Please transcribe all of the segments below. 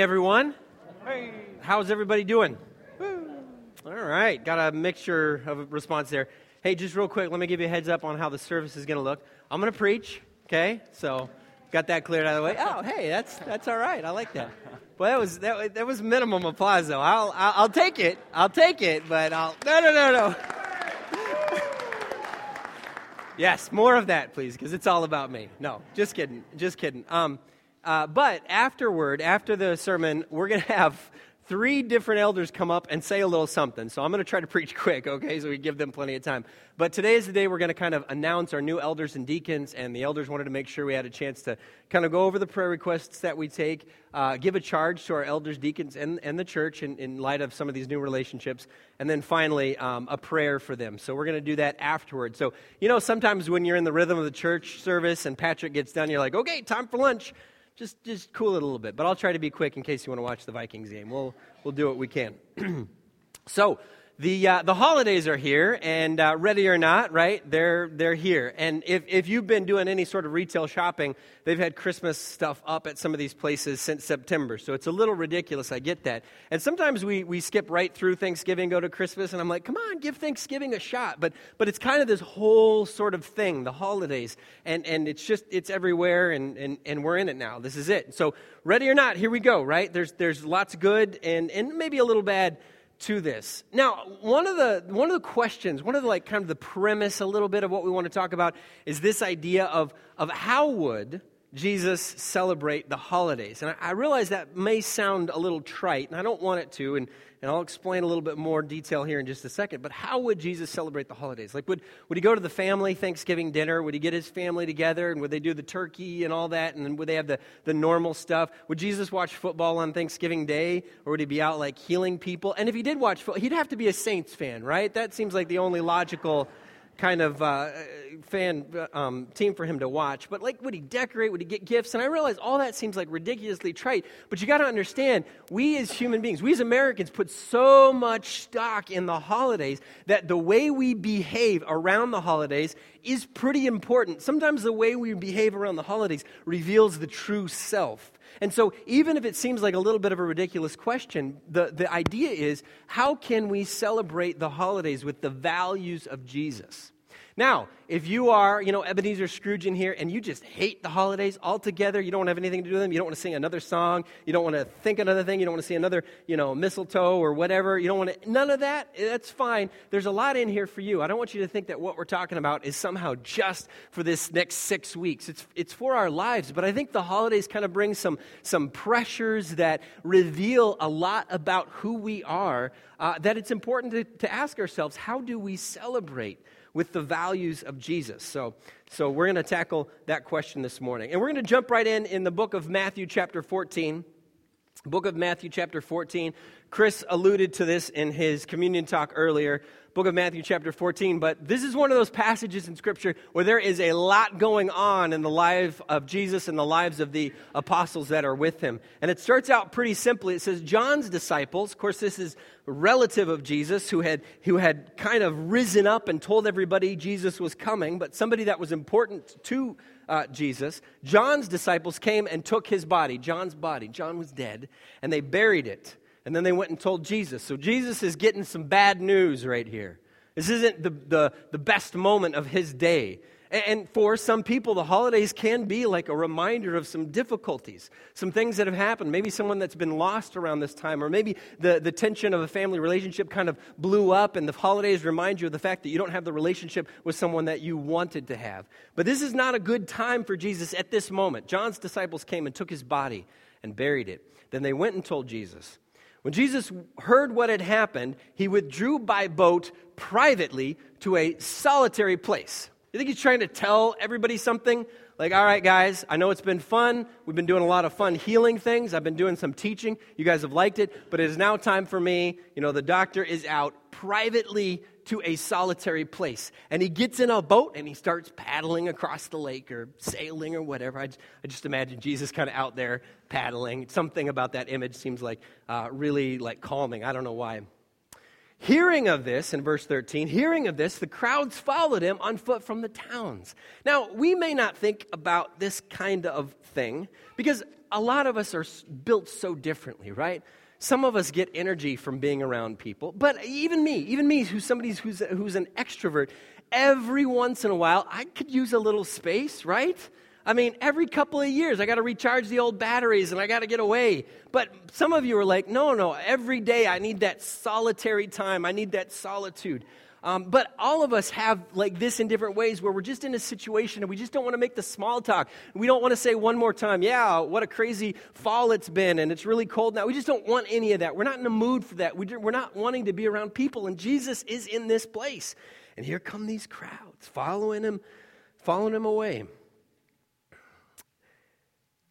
everyone. Hey. How's everybody doing? Woo. All right, got a mixture of response there. Hey, just real quick, let me give you a heads up on how the service is going to look. I'm going to preach, okay? So, got that cleared out of the way. Oh, hey, that's that's all right. I like that. Well, that was that, that was minimum applause though. I'll, I'll I'll take it. I'll take it, but I'll no no no no. yes, more of that, please, because it's all about me. No, just kidding, just kidding. Um, uh, but afterward, after the sermon, we're going to have three different elders come up and say a little something. So I'm going to try to preach quick, okay, so we give them plenty of time. But today is the day we're going to kind of announce our new elders and deacons, and the elders wanted to make sure we had a chance to kind of go over the prayer requests that we take, uh, give a charge to our elders, deacons, and, and the church in, in light of some of these new relationships, and then finally um, a prayer for them. So we're going to do that afterward. So, you know, sometimes when you're in the rhythm of the church service and Patrick gets done, you're like, okay, time for lunch just just cool it a little bit. But I'll try to be quick in case you want to watch the Vikings game. We'll we'll do what we can. so the, uh, the holidays are here, and uh, ready or not, right? They're, they're here. And if, if you've been doing any sort of retail shopping, they've had Christmas stuff up at some of these places since September. So it's a little ridiculous. I get that. And sometimes we, we skip right through Thanksgiving, go to Christmas, and I'm like, come on, give Thanksgiving a shot. But, but it's kind of this whole sort of thing, the holidays. And, and it's just, it's everywhere, and, and, and we're in it now. This is it. So ready or not, here we go, right? There's, there's lots of good and, and maybe a little bad to this. Now, one of the one of the questions, one of the like kind of the premise a little bit of what we want to talk about is this idea of of how would Jesus celebrate the holidays. And I, I realize that may sound a little trite, and I don't want it to, and and I'll explain a little bit more detail here in just a second. But how would Jesus celebrate the holidays? Like, would, would he go to the family Thanksgiving dinner? Would he get his family together? And would they do the turkey and all that? And would they have the, the normal stuff? Would Jesus watch football on Thanksgiving Day? Or would he be out, like, healing people? And if he did watch football, he'd have to be a Saints fan, right? That seems like the only logical kind of uh, fan um, team for him to watch. But like, would he decorate? Would he get gifts? And I realize all that seems like ridiculously trite. But you got to understand, we as human beings, we as Americans, put so much stock in the holidays that the way we behave around the holidays is pretty important. Sometimes the way we behave around the holidays reveals the true self. And so, even if it seems like a little bit of a ridiculous question, the, the idea is how can we celebrate the holidays with the values of Jesus? Now, if you are, you know, Ebenezer Scrooge in here and you just hate the holidays altogether, you don't have anything to do with them, you don't want to sing another song, you don't want to think another thing, you don't want to see another, you know, mistletoe or whatever, you don't want to, none of that, that's fine. There's a lot in here for you. I don't want you to think that what we're talking about is somehow just for this next six weeks. It's, it's for our lives, but I think the holidays kind of bring some, some pressures that reveal a lot about who we are, uh, that it's important to, to ask ourselves, how do we celebrate? With the values of Jesus. So, so we're going to tackle that question this morning. And we're going to jump right in in the book of Matthew, chapter 14. Book of Matthew, chapter 14. Chris alluded to this in his communion talk earlier book of Matthew, chapter 14. But this is one of those passages in Scripture where there is a lot going on in the life of Jesus and the lives of the apostles that are with him. And it starts out pretty simply. It says, John's disciples, of course, this is relative of Jesus who had, who had kind of risen up and told everybody Jesus was coming, but somebody that was important to uh, Jesus. John's disciples came and took his body, John's body. John was dead, and they buried it. And then they went and told Jesus. So Jesus is getting some bad news right here. This isn't the, the, the best moment of his day. And for some people, the holidays can be like a reminder of some difficulties, some things that have happened. Maybe someone that's been lost around this time, or maybe the, the tension of a family relationship kind of blew up, and the holidays remind you of the fact that you don't have the relationship with someone that you wanted to have. But this is not a good time for Jesus at this moment. John's disciples came and took his body and buried it. Then they went and told Jesus. When Jesus heard what had happened, he withdrew by boat privately to a solitary place. You think he's trying to tell everybody something? Like, all right, guys, I know it's been fun. We've been doing a lot of fun healing things. I've been doing some teaching. You guys have liked it, but it is now time for me. You know, the doctor is out privately to a solitary place. And he gets in a boat and he starts paddling across the lake or sailing or whatever. I just, I just imagine Jesus kind of out there paddling. Something about that image seems like uh, really like calming. I don't know why. Hearing of this, in verse 13, hearing of this, the crowds followed him on foot from the towns. Now, we may not think about this kind of thing because a lot of us are built so differently, right? Some of us get energy from being around people, but even me, even me, who's somebody who's, who's an extrovert, every once in a while, I could use a little space, right? I mean, every couple of years, I got to recharge the old batteries and I got to get away. But some of you are like, no, no, every day I need that solitary time. I need that solitude. Um, but all of us have like this in different ways where we're just in a situation and we just don't want to make the small talk. We don't want to say one more time, yeah, what a crazy fall it's been and it's really cold now. We just don't want any of that. We're not in the mood for that. We're not wanting to be around people. And Jesus is in this place. And here come these crowds following him, following him away.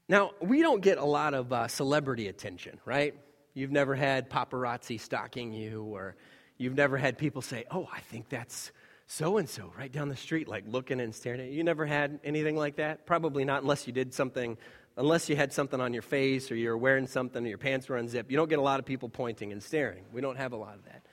Now, we don't get a lot of uh, celebrity attention, right? You've never had paparazzi stalking you, or you've never had people say, Oh, I think that's so and so right down the street, like looking and staring at you. You never had anything like that? Probably not, unless you did something, unless you had something on your face, or you're wearing something, or your pants were unzipped. You don't get a lot of people pointing and staring. We don't have a lot of that.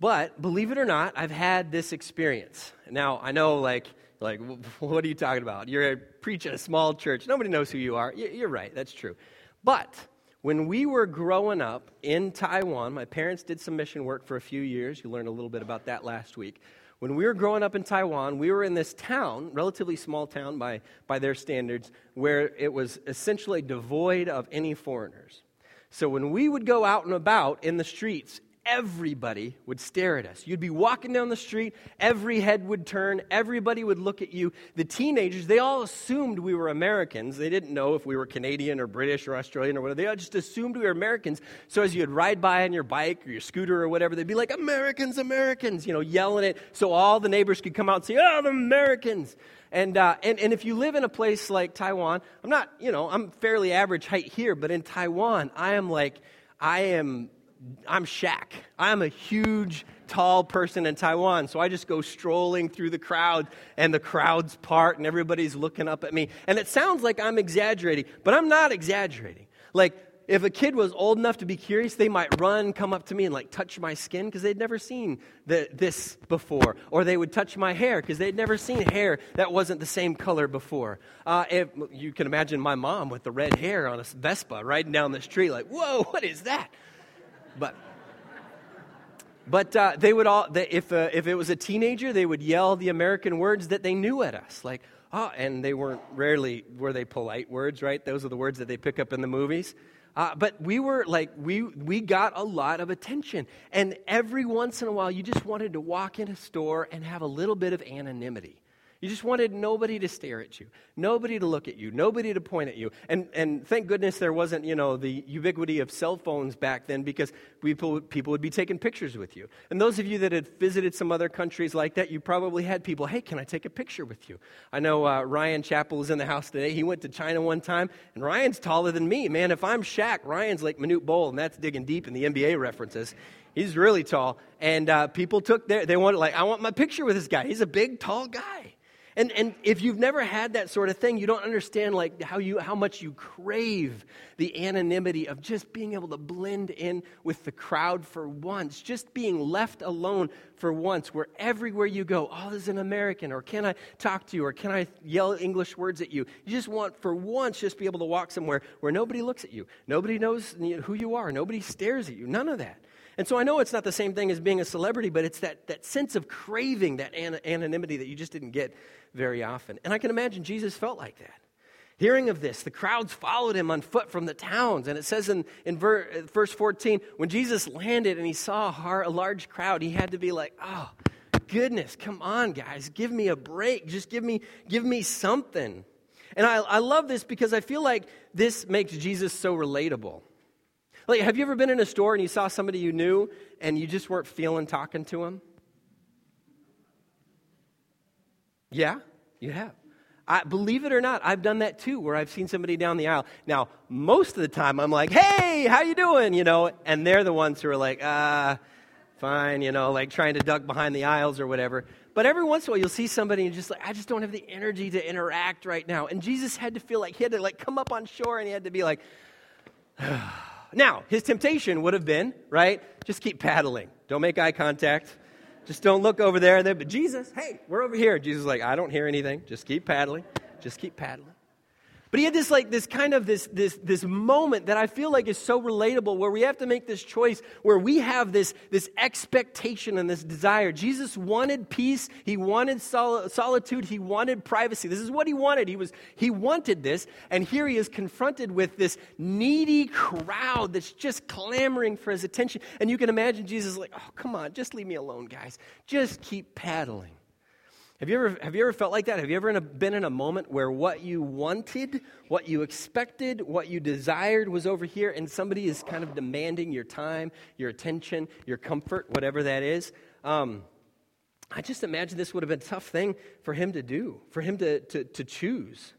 But believe it or not, I've had this experience. Now, I know, like, like, what are you talking about? You're preaching a small church. Nobody knows who you are. You're right, that's true. But when we were growing up in Taiwan, my parents did some mission work for a few years. You learned a little bit about that last week. When we were growing up in Taiwan, we were in this town, relatively small town by, by their standards, where it was essentially devoid of any foreigners. So when we would go out and about in the streets, everybody would stare at us. You'd be walking down the street, every head would turn, everybody would look at you. The teenagers, they all assumed we were Americans. They didn't know if we were Canadian or British or Australian or whatever. They all just assumed we were Americans. So as you'd ride by on your bike or your scooter or whatever, they'd be like, Americans, Americans, you know, yelling it so all the neighbors could come out and say, Oh, the Americans. And, uh, and, and if you live in a place like Taiwan, I'm not, you know, I'm fairly average height here, but in Taiwan, I am like, I am I'm Shaq. I'm a huge, tall person in Taiwan. So I just go strolling through the crowd, and the crowd's part, and everybody's looking up at me. And it sounds like I'm exaggerating, but I'm not exaggerating. Like, if a kid was old enough to be curious, they might run, come up to me, and like touch my skin because they'd never seen the, this before. Or they would touch my hair because they'd never seen hair that wasn't the same color before. Uh, if, you can imagine my mom with the red hair on a Vespa riding down the street, like, whoa, what is that? But but uh, they would all, they, if, uh, if it was a teenager, they would yell the American words that they knew at us, like, oh, and they weren't rarely were they polite words, right? Those are the words that they pick up in the movies. Uh, but we were like, we, we got a lot of attention. And every once in a while, you just wanted to walk in a store and have a little bit of anonymity. You just wanted nobody to stare at you, nobody to look at you, nobody to point at you. And, and thank goodness there wasn't, you know, the ubiquity of cell phones back then because people, people would be taking pictures with you. And those of you that had visited some other countries like that, you probably had people, hey, can I take a picture with you? I know uh, Ryan Chappell is in the house today. He went to China one time, and Ryan's taller than me. Man, if I'm Shaq, Ryan's like Manute Bol, and that's digging deep in the NBA references. He's really tall. And uh, people took their, they wanted, like, I want my picture with this guy. He's a big, tall guy. And, and if you've never had that sort of thing, you don't understand like how, you, how much you crave the anonymity of just being able to blend in with the crowd for once, just being left alone for once, where everywhere you go, oh, there's an American, or can I talk to you, or can I yell English words at you? You just want for once just be able to walk somewhere where nobody looks at you, nobody knows who you are, nobody stares at you, none of that. And so I know it's not the same thing as being a celebrity, but it's that, that sense of craving, that an- anonymity that you just didn't get very often. And I can imagine Jesus felt like that. Hearing of this, the crowds followed him on foot from the towns. And it says in, in ver, uh, verse 14, when Jesus landed and he saw a, a large crowd, he had to be like, oh, goodness, come on, guys, give me a break. Just give me, give me something. And I, I love this because I feel like this makes Jesus so relatable. Like, have you ever been in a store and you saw somebody you knew and you just weren't feeling talking to them? Yeah, you have. I, believe it or not, I've done that too, where I've seen somebody down the aisle. Now, most of the time, I'm like, "Hey, how you doing?" You know, and they're the ones who are like, "Ah, uh, fine," you know, like trying to duck behind the aisles or whatever. But every once in a while, you'll see somebody and just like, "I just don't have the energy to interact right now." And Jesus had to feel like he had to like come up on shore and he had to be like, Now, his temptation would have been, right? Just keep paddling. Don't make eye contact. Just don't look over there. But Jesus, hey, we're over here. Jesus like, I don't hear anything. Just keep paddling. Just keep paddling. But he had this like this kind of this this this moment that I feel like is so relatable where we have to make this choice where we have this this expectation and this desire. Jesus wanted peace, he wanted sol- solitude, he wanted privacy. This is what he wanted. He was he wanted this and here he is confronted with this needy crowd that's just clamoring for his attention. And you can imagine Jesus like, "Oh, come on, just leave me alone, guys. Just keep paddling." Have you, ever, have you ever felt like that? Have you ever been in a moment where what you wanted, what you expected, what you desired was over here, and somebody is kind of demanding your time, your attention, your comfort, whatever that is? Um, I just imagine this would have been a tough thing for him to do, for him to, to, to choose.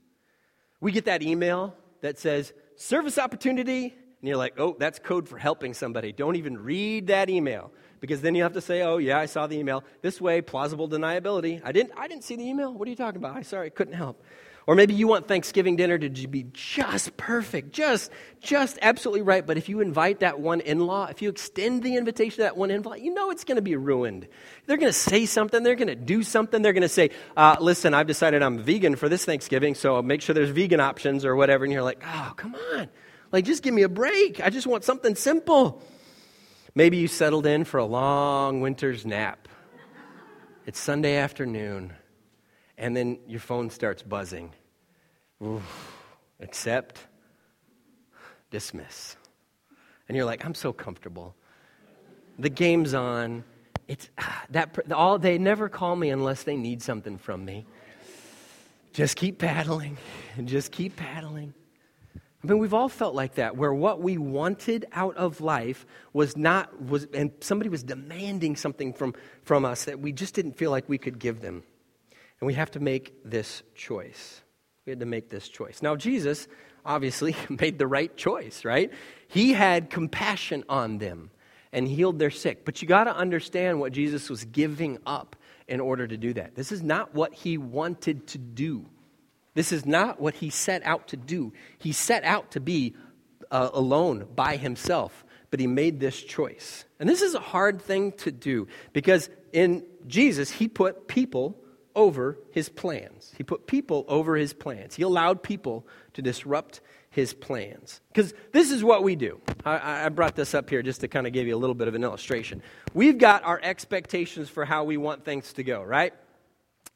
We get that email that says, service opportunity, and you're like, oh, that's code for helping somebody. Don't even read that email because then you have to say, oh, yeah, I saw the email. This way, plausible deniability. I didn't, I didn't see the email. What are you talking about? I sorry, couldn't help. Or maybe you want Thanksgiving dinner to be just perfect, just, just absolutely right. But if you invite that one in law, if you extend the invitation to that one in law, you know it's going to be ruined. They're going to say something, they're going to do something, they're going to say, uh, listen, I've decided I'm vegan for this Thanksgiving, so make sure there's vegan options or whatever. And you're like, oh, come on. Like, just give me a break. I just want something simple. Maybe you settled in for a long winter's nap. It's Sunday afternoon, and then your phone starts buzzing. Oof, accept, dismiss. And you're like, I'm so comfortable. The game's on. It's ah, that all they never call me unless they need something from me. Just keep paddling and just keep paddling. I mean, we've all felt like that, where what we wanted out of life was not, was, and somebody was demanding something from, from us that we just didn't feel like we could give them. And we have to make this choice. We had to make this choice. Now, Jesus obviously made the right choice, right? He had compassion on them and healed their sick. But you got to understand what Jesus was giving up in order to do that. This is not what he wanted to do. This is not what he set out to do. He set out to be uh, alone by himself, but he made this choice. And this is a hard thing to do because in Jesus, he put people over his plans. He put people over his plans. He allowed people to disrupt his plans. Because this is what we do. I, I, brought this up here just to kind of give you a little bit of an illustration. We've got our expectations for how we want things to go, right?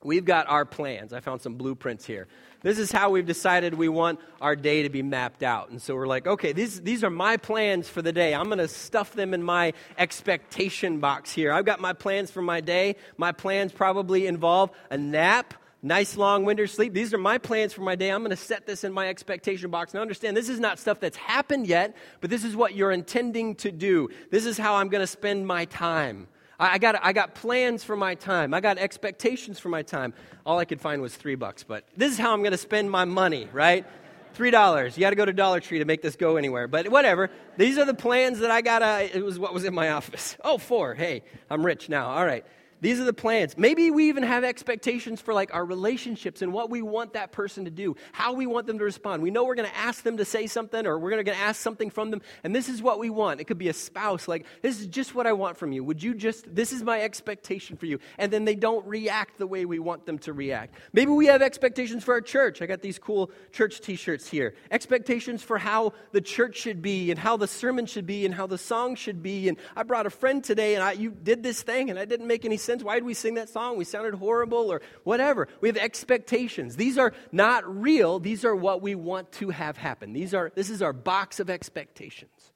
We've got our plans. I found some blueprints here. This is how we've decided we want our day to be mapped out. And so we're like, okay, these, these are my plans for the day. I'm going to stuff them in my expectation box here. I've got my plans for my day. My plans probably involve a nap, nice long winter sleep. These are my plans for my day. I'm going to set this in my expectation box. Now, understand, this is not stuff that's happened yet, but this is what you're intending to do. This is how I'm going to spend my time. I got, I got plans for my time. I got expectations for my time. All I could find was three bucks, but this is how I'm going to spend my money, right? Three dollars. You got to go to Dollar Tree to make this go anywhere. But whatever. These are the plans that I got. It was what was in my office. Oh, four. Hey, I'm rich now. All right. These are the plans. Maybe we even have expectations for like our relationships and what we want that person to do, how we want them to respond. We know we're going to ask them to say something or we're going to ask something from them, and this is what we want. It could be a spouse, like, this is just what I want from you. Would you just, this is my expectation for you. And then they don't react the way we want them to react. Maybe we have expectations for our church. I got these cool church t shirts here. Expectations for how the church should be and how the sermon should be and how the song should be. And I brought a friend today and I, you did this thing and I didn't make any sense sense. Why did we sing that song? We sounded horrible or whatever. We have expectations. These are not real. These are what we want to have happen. These are, this is our box of expectations.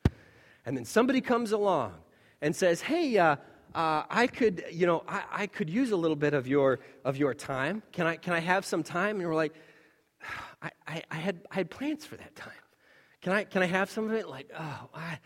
And then somebody comes along and says, hey, uh, uh, I could, you know, I, I, could use a little bit of your, of your time. Can I, can I have some time? And we're like, I, I, I, had, I had plans for that time. Can I, can I have some of it? Like, oh, I,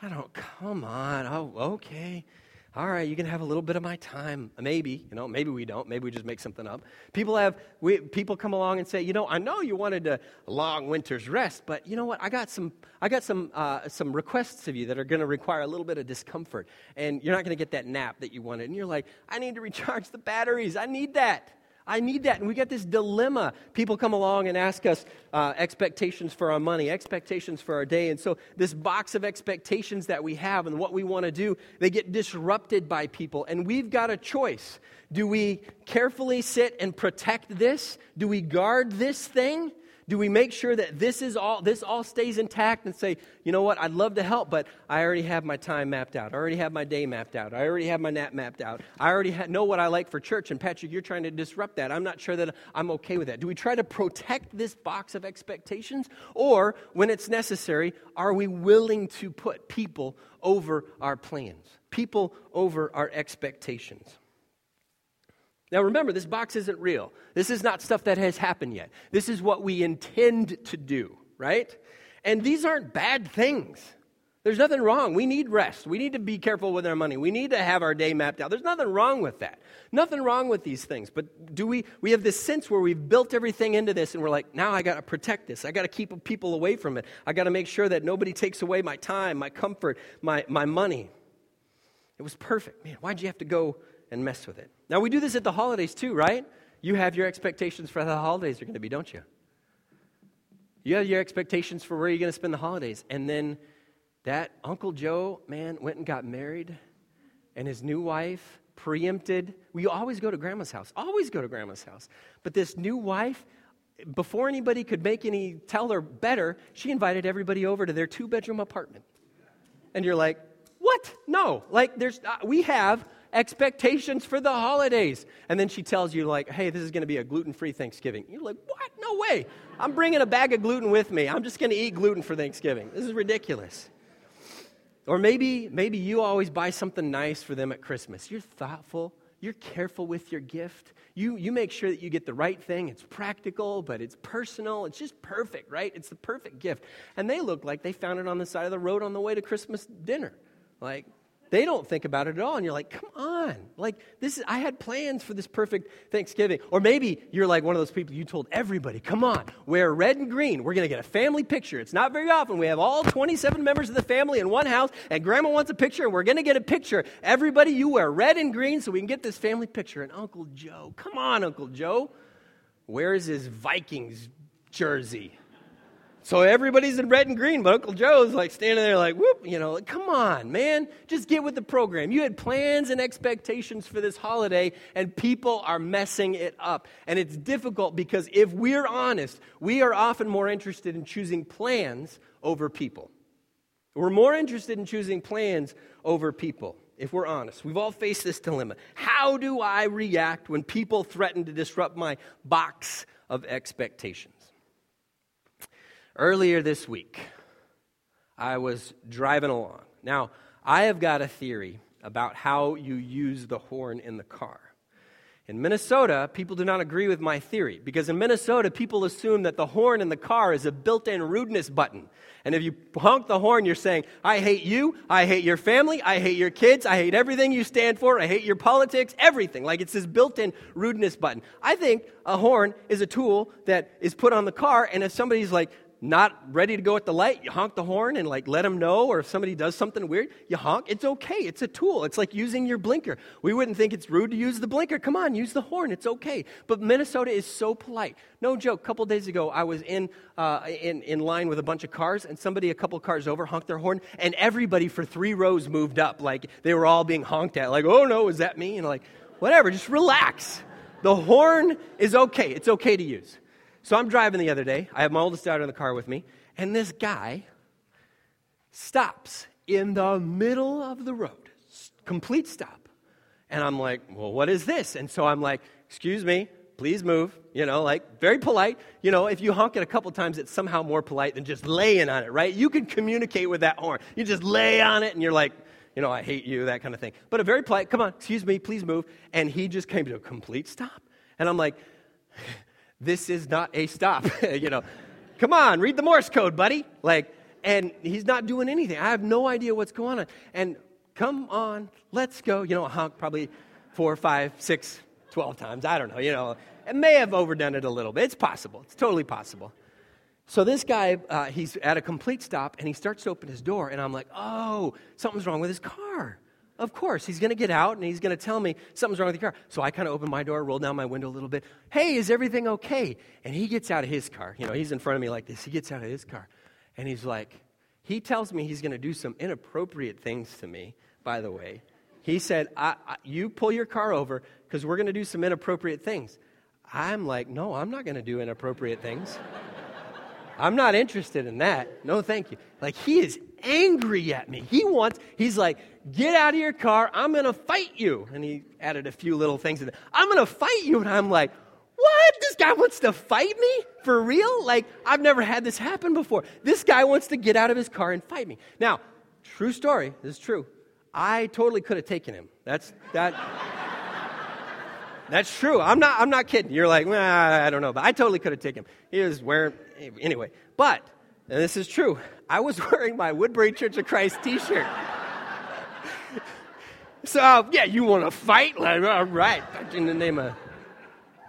I don't, come on. Oh, okay all right, you can have a little bit of my time. Maybe, you know, maybe we don't. Maybe we just make something up. People have, we, people come along and say, you know, I know you wanted a long winter's rest, but you know what? I got some, I got some, uh, some requests of you that are going to require a little bit of discomfort, and you're not going to get that nap that you wanted. And you're like, I need to recharge the batteries. I need that. I need that. And we get this dilemma. People come along and ask us uh, expectations for our money, expectations for our day. And so, this box of expectations that we have and what we want to do, they get disrupted by people. And we've got a choice. Do we carefully sit and protect this? Do we guard this thing? Do we make sure that this is all this all stays intact and say, you know what, I'd love to help, but I already have my time mapped out. I already have my day mapped out. I already have my nap mapped out. I already ha- know what I like for church. And Patrick, you're trying to disrupt that. I'm not sure that I'm okay with that. Do we try to protect this box of expectations? Or when it's necessary, are we willing to put people over our plans? People over our expectations? Now remember, this box isn't real. This is not stuff that has happened yet. This is what we intend to do, right? And these aren't bad things. There's nothing wrong. We need rest. We need to be careful with our money. We need to have our day mapped out. There's nothing wrong with that. Nothing wrong with these things. But do we we have this sense where we've built everything into this and we're like, now I got to protect this. I got to keep people away from it. I got to make sure that nobody takes away my time, my comfort, my my money. It was perfect. Man, why'd you have to go and mess with it. Now, we do this at the holidays too, right? You have your expectations for how the holidays are going to be, don't you? You have your expectations for where you're going to spend the holidays. And then that Uncle Joe, man, went and got married, and his new wife preempted. We always go to grandma's house, always go to grandma's house. But this new wife, before anybody could make any tell her better, she invited everybody over to their two bedroom apartment. And you're like, what? No. Like, there's, uh, we have expectations for the holidays. And then she tells you, like, hey, this is going to be a gluten free Thanksgiving. You're like, what? No way. I'm bringing a bag of gluten with me. I'm just going to eat gluten for Thanksgiving. This is ridiculous. Or maybe, maybe you always buy something nice for them at Christmas. You're thoughtful. You're careful with your gift. You, you make sure that you get the right thing. It's practical, but it's personal. It's just perfect, right? It's the perfect gift. And they look like they found it on the side of the road on the way to Christmas dinner. Like, they don't think about it at all. And you're like, come on. Like, this is, I had plans for this perfect Thanksgiving. Or maybe you're like one of those people you told everybody, come on, wear red and green. We're going to get a family picture. It's not very often. We have all 27 members of the family in one house, and grandma wants a picture, and we're going to get a picture. Everybody, you wear red and green so we can get this family picture. And Uncle Joe, come on, Uncle Joe. Where is his Vikings jersey? So everybody's in red and green, but Uncle Joe's like standing there, like, whoop, you know, like, come on, man, just get with the program. You had plans and expectations for this holiday, and people are messing it up. And it's difficult because if we're honest, we are often more interested in choosing plans over people. We're more interested in choosing plans over people, if we're honest. We've all faced this dilemma. How do I react when people threaten to disrupt my box of expectations? Earlier this week, I was driving along. Now, I have got a theory about how you use the horn in the car. In Minnesota, people do not agree with my theory because in Minnesota, people assume that the horn in the car is a built in rudeness button. And if you honk the horn, you're saying, I hate you, I hate your family, I hate your kids, I hate everything you stand for, I hate your politics, everything. Like it's this built in rudeness button. I think a horn is a tool that is put on the car, and if somebody's like, not ready to go at the light, you honk the horn and like let them know. Or if somebody does something weird, you honk. It's okay. It's a tool. It's like using your blinker. We wouldn't think it's rude to use the blinker. Come on, use the horn. It's okay. But Minnesota is so polite. No joke. A couple days ago, I was in, uh, in, in line with a bunch of cars, and somebody a couple cars over honked their horn, and everybody for three rows moved up. Like they were all being honked at. Like, oh no, is that me? And like, whatever, just relax. The horn is okay. It's okay to use. So I'm driving the other day. I have my oldest daughter in the car with me, and this guy stops in the middle of the road, complete stop. And I'm like, well, what is this? And so I'm like, excuse me, please move. You know, like very polite. You know, if you honk it a couple times, it's somehow more polite than just laying on it, right? You can communicate with that horn. You just lay on it and you're like, you know, I hate you, that kind of thing. But a very polite, come on, excuse me, please move. And he just came to a complete stop. And I'm like, this is not a stop. you know, come on, read the Morse code, buddy. Like, and he's not doing anything. I have no idea what's going on. And come on, let's go. You know, honk probably four, five, six, twelve times. I don't know. You know, it may have overdone it a little bit. It's possible. It's totally possible. So this guy, uh, he's at a complete stop, and he starts to open his door, and I'm like, oh, something's wrong with his car. Of course, he's going to get out and he's going to tell me something's wrong with the car. So I kind of open my door, roll down my window a little bit. Hey, is everything okay? And he gets out of his car. You know, he's in front of me like this. He gets out of his car and he's like, he tells me he's going to do some inappropriate things to me, by the way. He said, I, I, You pull your car over because we're going to do some inappropriate things. I'm like, No, I'm not going to do inappropriate things. I'm not interested in that. No, thank you. Like, he is angry at me. He wants, he's like, get out of your car. I'm going to fight you. And he added a few little things. In. I'm going to fight you. And I'm like, what? This guy wants to fight me? For real? Like, I've never had this happen before. This guy wants to get out of his car and fight me. Now, true story. This is true. I totally could have taken him. That's, that. That's true. I'm not, I'm not kidding. You're like, well, I don't know, but I totally could have taken him. He was wearing, anyway. But, and this is true, I was wearing my Woodbury Church of Christ t shirt. so, uh, yeah, you want to fight? Like, all right, in the name of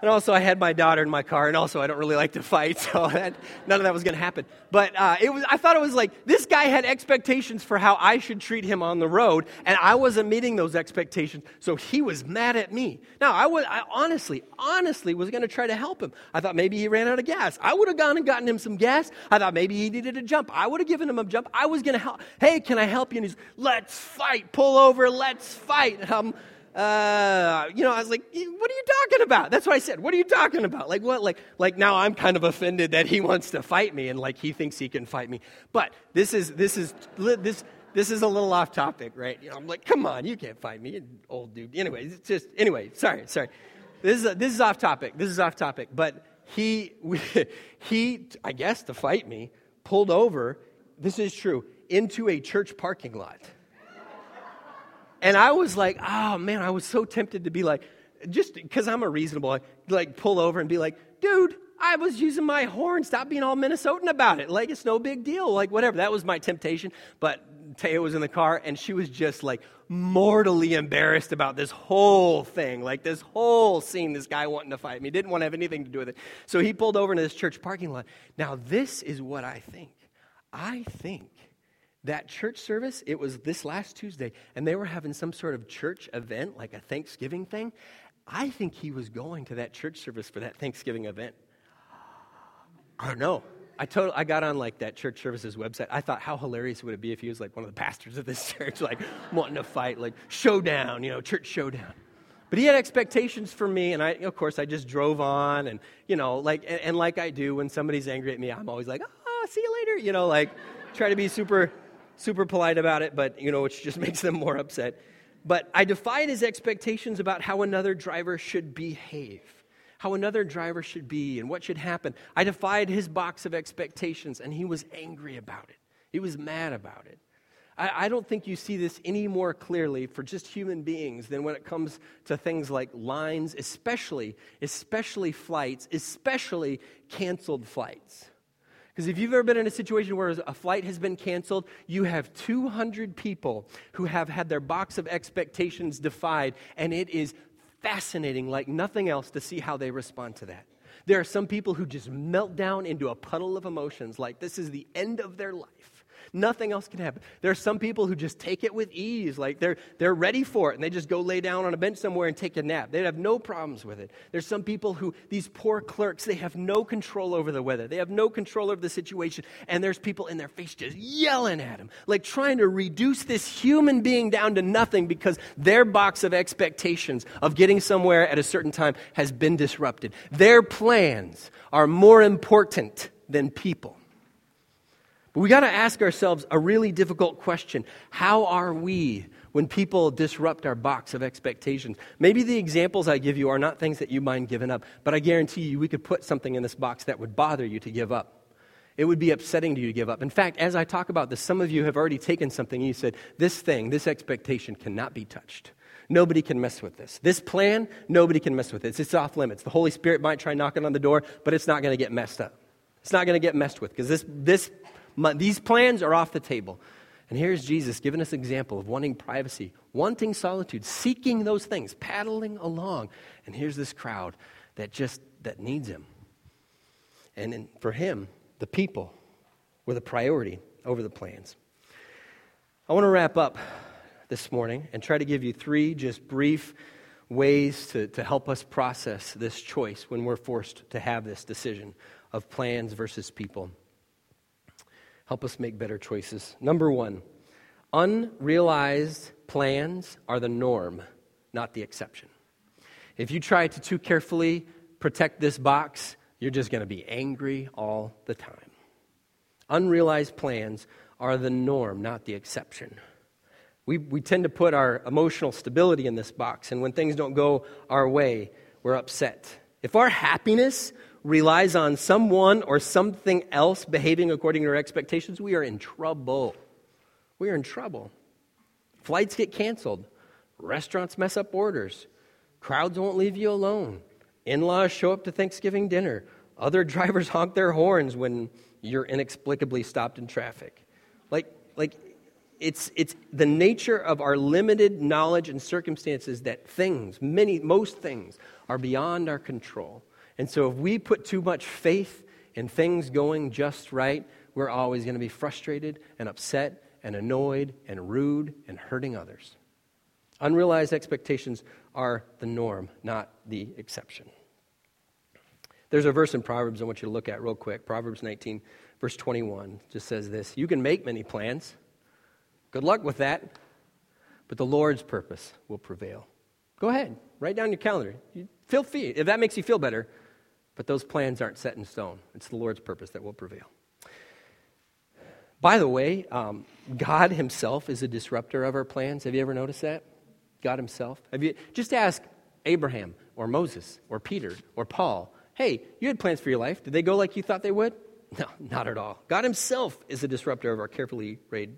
and also, I had my daughter in my car, and also, I don't really like to fight, so that, none of that was going to happen. But uh, it was, I thought it was like this guy had expectations for how I should treat him on the road, and I wasn't meeting those expectations, so he was mad at me. Now, I, was, I honestly, honestly was going to try to help him. I thought maybe he ran out of gas. I would have gone and gotten him some gas. I thought maybe he needed a jump. I would have given him a jump. I was going to help. Hey, can I help you? And he's, let's fight. Pull over. Let's fight. And I'm, uh, you know, I was like, what are you talking about? That's what I said. What are you talking about? Like, what? Like, like now I'm kind of offended that he wants to fight me and like he thinks he can fight me. But this is, this is, this, this is a little off topic, right? You know, I'm like, come on, you can't fight me, old dude. Anyway, it's just, anyway, sorry, sorry. This is, this is off topic. This is off topic. But he, he, I guess to fight me, pulled over, this is true, into a church parking lot. And I was like, oh man, I was so tempted to be like, just because I'm a reasonable, like pull over and be like, dude, I was using my horn. Stop being all Minnesotan about it. Like, it's no big deal. Like, whatever. That was my temptation. But Taya was in the car, and she was just like mortally embarrassed about this whole thing. Like, this whole scene, this guy wanting to fight me. Didn't want to have anything to do with it. So he pulled over into this church parking lot. Now, this is what I think. I think that church service, it was this last Tuesday, and they were having some sort of church event, like a Thanksgiving thing. I think he was going to that church service for that Thanksgiving event. I don't know. I told, I got on like that church services website. I thought, how hilarious would it be if he was like one of the pastors of this church, like wanting to fight, like showdown, you know, church showdown. But he had expectations for me, and I, of course, I just drove on, and you know, like, and, and like I do when somebody's angry at me, I'm always like, oh, see you later, you know, like, try to be super super polite about it, but, you know, which just makes them more upset. But I defied his expectations about how another driver should behave, how another driver should be, and what should happen. I defied his box of expectations, and he was angry about it. He was mad about it. I, I don't think you see this any more clearly for just human beings than when it comes to things like lines, especially, especially flights, especially canceled flights. Because if you've ever been in a situation where a flight has been canceled, you have 200 people who have had their box of expectations defied, and it is fascinating, like nothing else, to see how they respond to that. There are some people who just melt down into a puddle of emotions, like this is the end of their life. Nothing else can happen. There are some people who just take it with ease, like they're, they're ready for it, and they just go lay down on a bench somewhere and take a nap. They have no problems with it. There's some people who, these poor clerks, they have no control over the weather. They have no control over the situation, and there's people in their face just yelling at them, like trying to reduce this human being down to nothing because their box of expectations of getting somewhere at a certain time has been disrupted. Their plans are more important than people. But we got to ask ourselves a really difficult question How are we when people disrupt our box of expectations? Maybe the examples I give you are not things that you mind giving up, but I guarantee you we could put something in this box that would bother you to give up. It would be upsetting to you to give up. In fact, as I talk about this, some of you have already taken something and you said, This thing, this expectation cannot be touched. Nobody can mess with this. This plan, nobody can mess with it. It's off limits. The Holy Spirit might try knocking on the door, but it's not going to get messed up. It's not going to get messed with because this, this these plans are off the table. And here's Jesus giving us an example of wanting privacy, wanting solitude, seeking those things, paddling along. And here's this crowd that just that needs him. And in, for him, the people were the priority over the plans. I want to wrap up this morning and try to give you three just brief ways to, to help us process this choice when we're forced to have this decision of plans versus people. Help us make better choices. Number one, unrealized plans are the norm, not the exception. If you try to too carefully protect this box, you're just going to be angry all the time. Unrealized plans are the norm, not the exception. We, we tend to put our emotional stability in this box, and when things don't go our way, we're upset. If our happiness relies on someone or something else behaving according to our expectations, we are in trouble. We are in trouble. Flights get canceled, restaurants mess up orders, crowds won't leave you alone, in laws show up to Thanksgiving dinner, other drivers honk their horns when you're inexplicably stopped in traffic. Like, like it's, it's the nature of our limited knowledge and circumstances that things, many, most things, are beyond our control. And so if we put too much faith in things going just right, we're always going to be frustrated and upset and annoyed and rude and hurting others. Unrealized expectations are the norm, not the exception. There's a verse in Proverbs I want you to look at real quick. Proverbs 19, verse 21 just says this You can make many plans Good luck with that. But the Lord's purpose will prevail. Go ahead, write down your calendar. Feel free if that makes you feel better. But those plans aren't set in stone. It's the Lord's purpose that will prevail. By the way, um, God Himself is a disruptor of our plans. Have you ever noticed that? God Himself. Have you just ask Abraham or Moses or Peter or Paul? Hey, you had plans for your life. Did they go like you thought they would? No, not at all. God Himself is a disruptor of our carefully laid,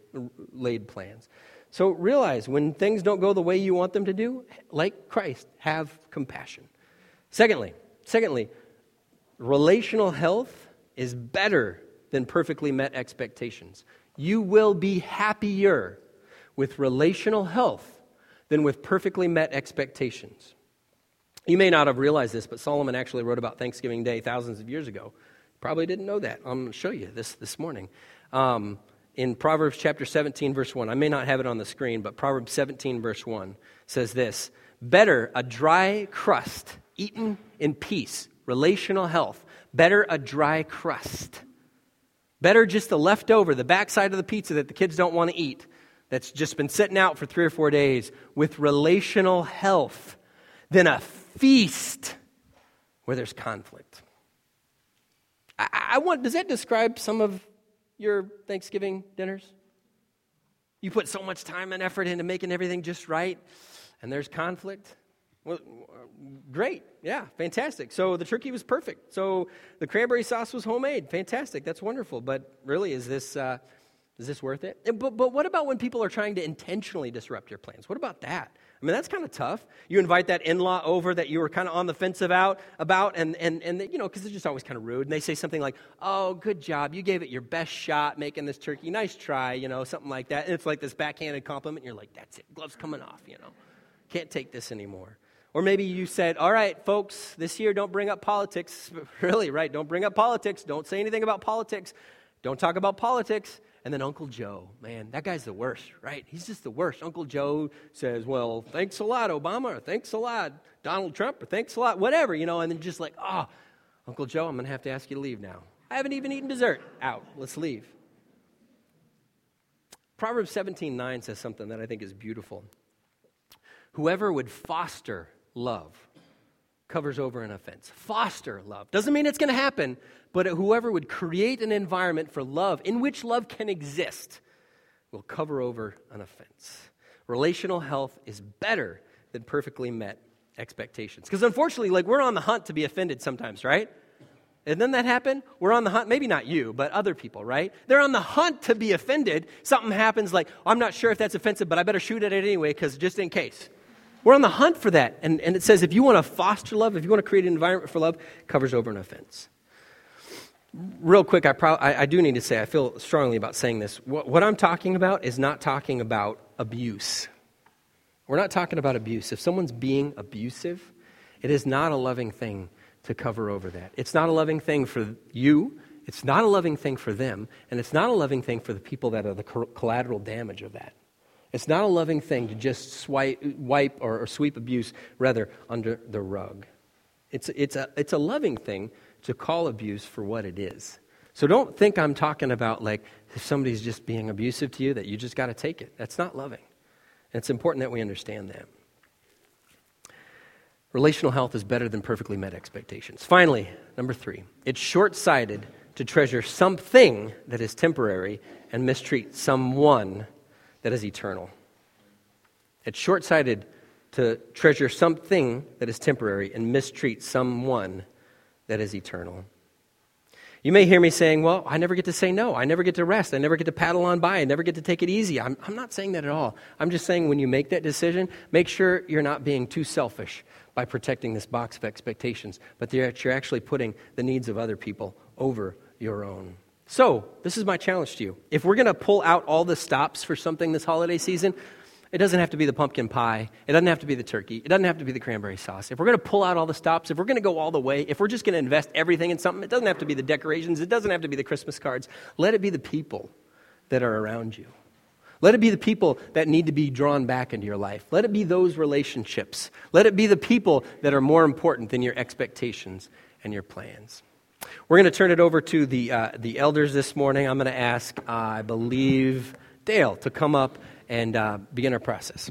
laid plans. So realize when things don't go the way you want them to do, like Christ, have compassion. Secondly, secondly, relational health is better than perfectly met expectations. You will be happier with relational health than with perfectly met expectations. You may not have realized this, but Solomon actually wrote about Thanksgiving Day thousands of years ago. Probably didn't know that. I'm going to show you this this morning. Um, in Proverbs chapter 17, verse 1, I may not have it on the screen, but Proverbs 17, verse 1 says this Better a dry crust eaten in peace, relational health. Better a dry crust. Better just the leftover, the backside of the pizza that the kids don't want to eat, that's just been sitting out for three or four days with relational health, than a feast where there's conflict. I, I want, does that describe some of your Thanksgiving dinners? You put so much time and effort into making everything just right, and there's conflict. Well, great. Yeah, fantastic. So the turkey was perfect. So the cranberry sauce was homemade. Fantastic. That's wonderful. But really, is this, uh, is this worth it? But, but what about when people are trying to intentionally disrupt your plans? What about that? I mean, that's kind of tough. You invite that in law over that you were kind of on the fence about, about and, and, and you know, because it's just always kind of rude. And they say something like, oh, good job. You gave it your best shot making this turkey. Nice try, you know, something like that. And it's like this backhanded compliment. And you're like, that's it. Gloves coming off, you know. Can't take this anymore. Or maybe you said, all right, folks, this year don't bring up politics. really, right? Don't bring up politics. Don't say anything about politics. Don't talk about politics. And then Uncle Joe, man, that guy's the worst, right? He's just the worst. Uncle Joe says, well, thanks a lot, Obama, or thanks a lot, Donald Trump, or thanks a lot, whatever, you know, and then just like, oh, Uncle Joe, I'm going to have to ask you to leave now. I haven't even eaten dessert. Out. Let's leave. Proverbs 17:9 says something that I think is beautiful. Whoever would foster love covers over an offense. Foster love. Doesn't mean it's going to happen, but whoever would create an environment for love in which love can exist will cover over an offense. Relational health is better than perfectly met expectations. Because unfortunately, like we're on the hunt to be offended sometimes, right? And then that happen? We're on the hunt, maybe not you, but other people, right? They're on the hunt to be offended. Something happens like, I'm not sure if that's offensive, but I better shoot at it anyway, because just in case. We're on the hunt for that. And, and it says if you want to foster love, if you want to create an environment for love, covers over an offense real quick, I, pro- I, I, do need to say, I feel strongly about saying this. What, what I'm talking about is not talking about abuse. We're not talking about abuse. If someone's being abusive, it is not a loving thing to cover over that. It's not a loving thing for you, it's not a loving thing for them, and it's not a loving thing for the people that are the collateral damage of that. It's not a loving thing to just swipe, wipe or, or sweep abuse, rather, under the rug. It's, it's, a, it's a loving thing to call abuse for what it is. So don't think I'm talking about like if somebody's just being abusive to you that you just got to take it. That's not loving. And it's important that we understand that. Relational health is better than perfectly met expectations. Finally, number three, it's short sighted to treasure something that is temporary and mistreat someone that is eternal. It's short sighted to treasure something that is temporary and mistreat someone that is eternal. You may hear me saying, Well, I never get to say no. I never get to rest. I never get to paddle on by. I never get to take it easy. I'm, I'm not saying that at all. I'm just saying when you make that decision, make sure you're not being too selfish by protecting this box of expectations, but that you're actually putting the needs of other people over your own. So, this is my challenge to you. If we're going to pull out all the stops for something this holiday season, it doesn't have to be the pumpkin pie. It doesn't have to be the turkey. It doesn't have to be the cranberry sauce. If we're going to pull out all the stops, if we're going to go all the way, if we're just going to invest everything in something, it doesn't have to be the decorations. It doesn't have to be the Christmas cards. Let it be the people that are around you. Let it be the people that need to be drawn back into your life. Let it be those relationships. Let it be the people that are more important than your expectations and your plans. We're going to turn it over to the, uh, the elders this morning. I'm going to ask, uh, I believe, Dale to come up and uh, begin our process.